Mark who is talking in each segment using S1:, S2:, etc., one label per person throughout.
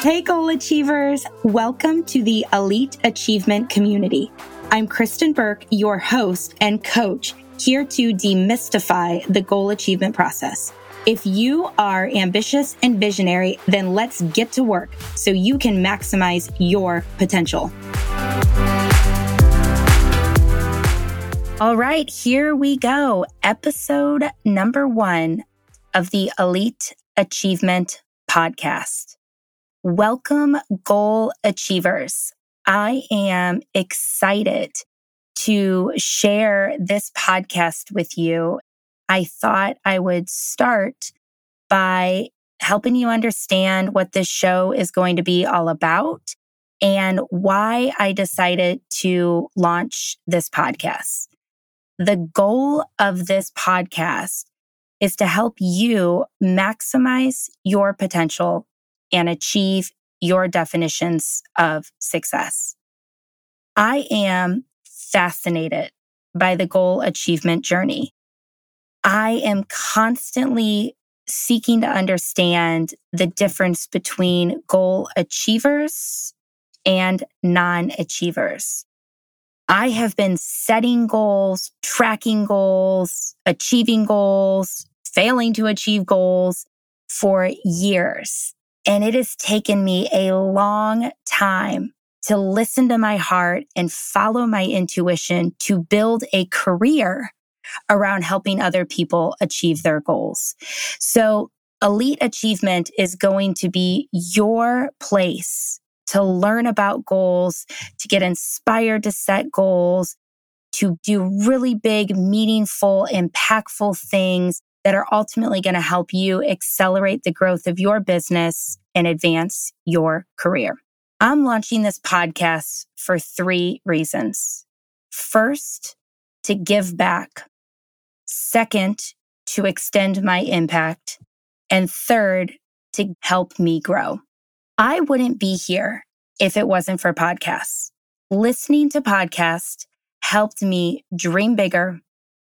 S1: Hey, goal achievers. Welcome to the Elite Achievement Community. I'm Kristen Burke, your host and coach, here to demystify the goal achievement process. If you are ambitious and visionary, then let's get to work so you can maximize your potential. All right, here we go. Episode number one of the Elite Achievement Podcast. Welcome, goal achievers. I am excited to share this podcast with you. I thought I would start by helping you understand what this show is going to be all about and why I decided to launch this podcast. The goal of this podcast is to help you maximize your potential and achieve your definitions of success. I am fascinated by the goal achievement journey. I am constantly seeking to understand the difference between goal achievers and non achievers. I have been setting goals, tracking goals, achieving goals, failing to achieve goals for years. And it has taken me a long time to listen to my heart and follow my intuition to build a career around helping other people achieve their goals. So elite achievement is going to be your place to learn about goals, to get inspired to set goals, to do really big, meaningful, impactful things that are ultimately going to help you accelerate the growth of your business and advance your career. I'm launching this podcast for three reasons. First, to give back. Second, to extend my impact. And third, to help me grow. I wouldn't be here if it wasn't for podcasts. Listening to podcasts helped me dream bigger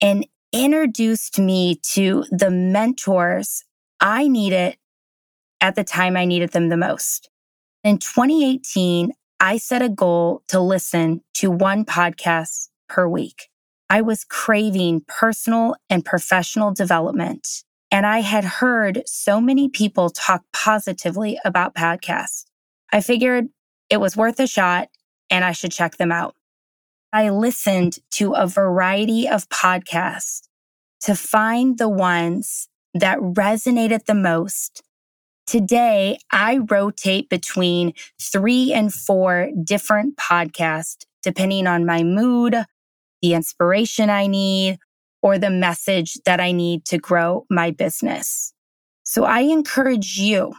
S1: and introduced me to the mentors I needed at the time I needed them the most. In 2018, I set a goal to listen to one podcast per week. I was craving personal and professional development. And I had heard so many people talk positively about podcasts. I figured it was worth a shot and I should check them out. I listened to a variety of podcasts to find the ones that resonated the most. Today, I rotate between three and four different podcasts, depending on my mood, the inspiration I need, or the message that I need to grow my business. So I encourage you,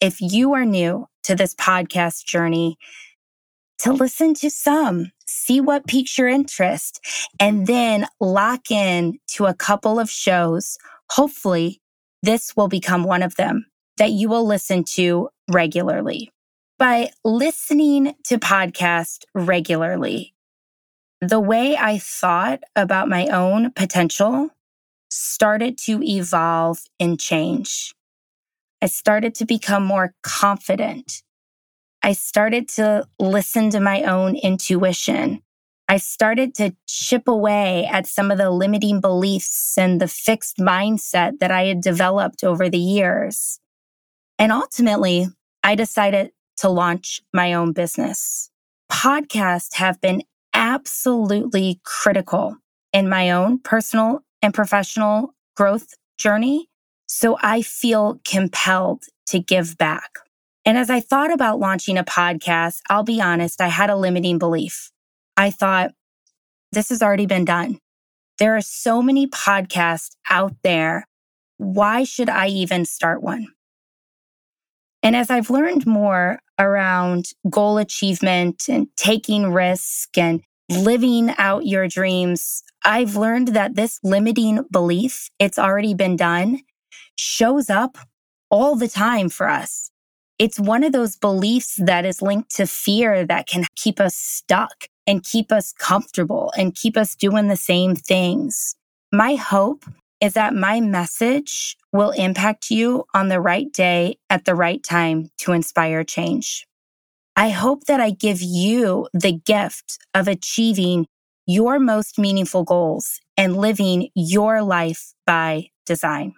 S1: if you are new to this podcast journey, to listen to some, see what piques your interest, and then lock in to a couple of shows. Hopefully, this will become one of them that you will listen to regularly. By listening to podcasts regularly, the way I thought about my own potential started to evolve and change. I started to become more confident I started to listen to my own intuition. I started to chip away at some of the limiting beliefs and the fixed mindset that I had developed over the years. And ultimately, I decided to launch my own business. Podcasts have been absolutely critical in my own personal and professional growth journey. So I feel compelled to give back. And as I thought about launching a podcast, I'll be honest, I had a limiting belief. I thought, this has already been done. There are so many podcasts out there. Why should I even start one? And as I've learned more around goal achievement and taking risk and living out your dreams, I've learned that this limiting belief, it's already been done, shows up all the time for us. It's one of those beliefs that is linked to fear that can keep us stuck and keep us comfortable and keep us doing the same things. My hope is that my message will impact you on the right day at the right time to inspire change. I hope that I give you the gift of achieving your most meaningful goals and living your life by design.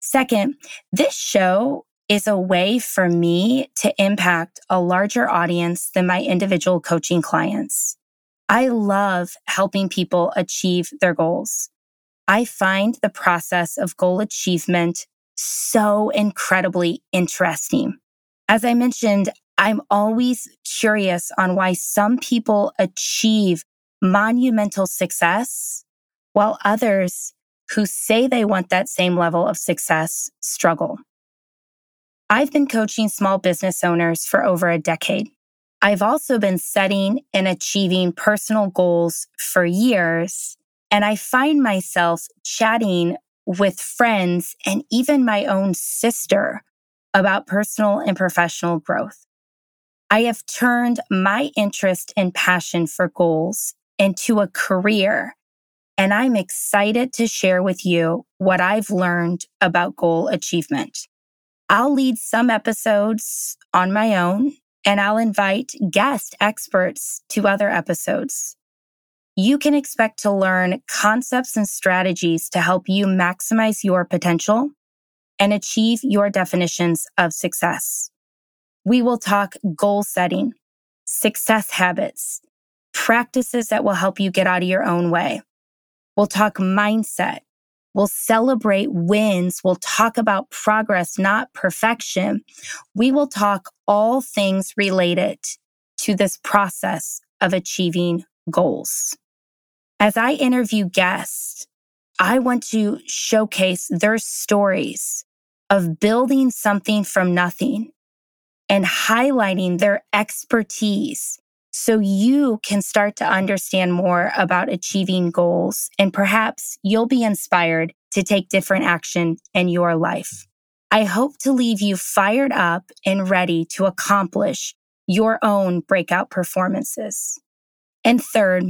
S1: Second, this show is a way for me to impact a larger audience than my individual coaching clients. I love helping people achieve their goals. I find the process of goal achievement so incredibly interesting. As I mentioned, I'm always curious on why some people achieve monumental success while others who say they want that same level of success struggle. I've been coaching small business owners for over a decade. I've also been setting and achieving personal goals for years. And I find myself chatting with friends and even my own sister about personal and professional growth. I have turned my interest and passion for goals into a career. And I'm excited to share with you what I've learned about goal achievement. I'll lead some episodes on my own and I'll invite guest experts to other episodes. You can expect to learn concepts and strategies to help you maximize your potential and achieve your definitions of success. We will talk goal setting, success habits, practices that will help you get out of your own way. We'll talk mindset, We'll celebrate wins. We'll talk about progress, not perfection. We will talk all things related to this process of achieving goals. As I interview guests, I want to showcase their stories of building something from nothing and highlighting their expertise so you can start to understand more about achieving goals and perhaps you'll be inspired to take different action in your life. I hope to leave you fired up and ready to accomplish your own breakout performances. And third,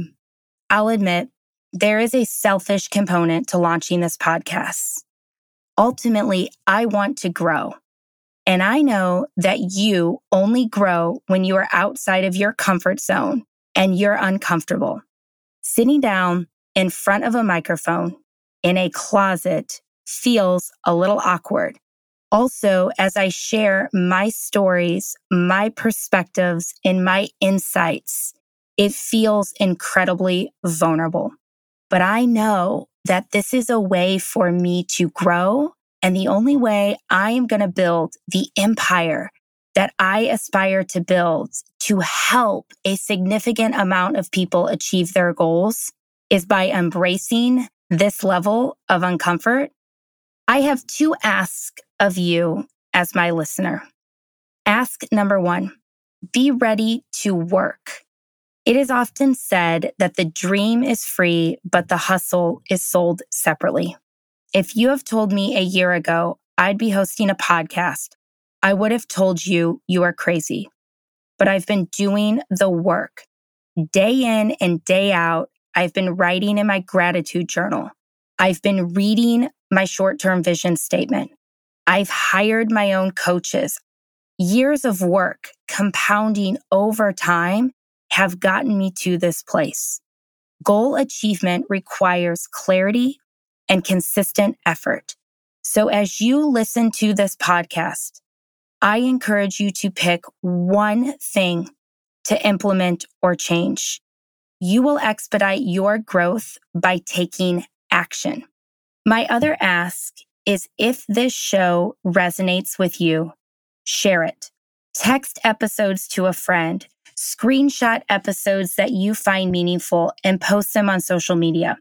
S1: I'll admit there is a selfish component to launching this podcast. Ultimately, I want to grow. And I know that you only grow when you are outside of your comfort zone and you're uncomfortable. Sitting down in front of a microphone in a closet feels a little awkward. Also, as I share my stories, my perspectives, and my insights, it feels incredibly vulnerable. But I know that this is a way for me to grow and the only way I am going to build the empire that I aspire to build to help a significant amount of people achieve their goals is by embracing this level of uncomfort. I have two asks of you as my listener. Ask number one, be ready to work. It is often said that the dream is free, but the hustle is sold separately. If you have told me a year ago I'd be hosting a podcast, I would have told you you are crazy. But I've been doing the work. Day in and day out, I've been writing in my gratitude journal. I've been reading my short term vision statement. I've hired my own coaches. Years of work compounding over time have gotten me to this place. Goal achievement requires clarity, and consistent effort. So as you listen to this podcast, I encourage you to pick one thing to implement or change. You will expedite your growth by taking action. My other ask is if this show resonates with you, share it. Text episodes to a friend, screenshot episodes that you find meaningful, and post them on social media.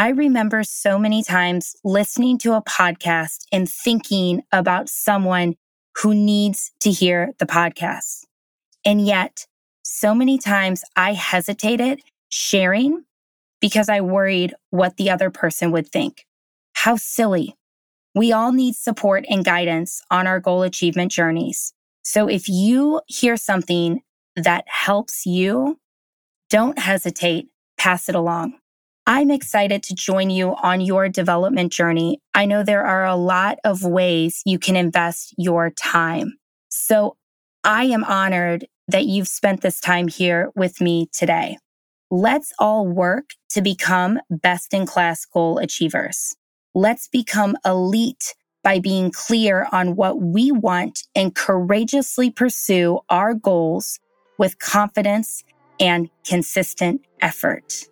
S1: I remember so many times listening to a podcast and thinking about someone who needs to hear the podcast. And yet, so many times I hesitated sharing because I worried what the other person would think. How silly. We all need support and guidance on our goal achievement journeys. So if you hear something that helps you, don't hesitate, pass it along. I'm excited to join you on your development journey. I know there are a lot of ways you can invest your time. So I am honored that you've spent this time here with me today. Let's all work to become best in class goal achievers. Let's become elite by being clear on what we want and courageously pursue our goals with confidence and consistent effort.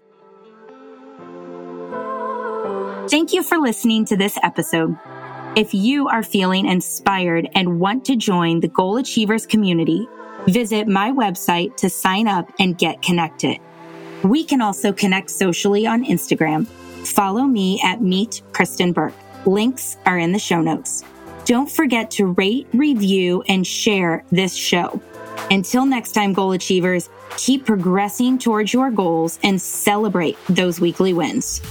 S1: Thank you for listening to this episode. If you are feeling inspired and want to join the Goal Achievers community, visit my website to sign up and get connected. We can also connect socially on Instagram. Follow me at Meet Kristen Burke. Links are in the show notes. Don't forget to rate, review, and share this show. Until next time, goal achievers, keep progressing towards your goals and celebrate those weekly wins.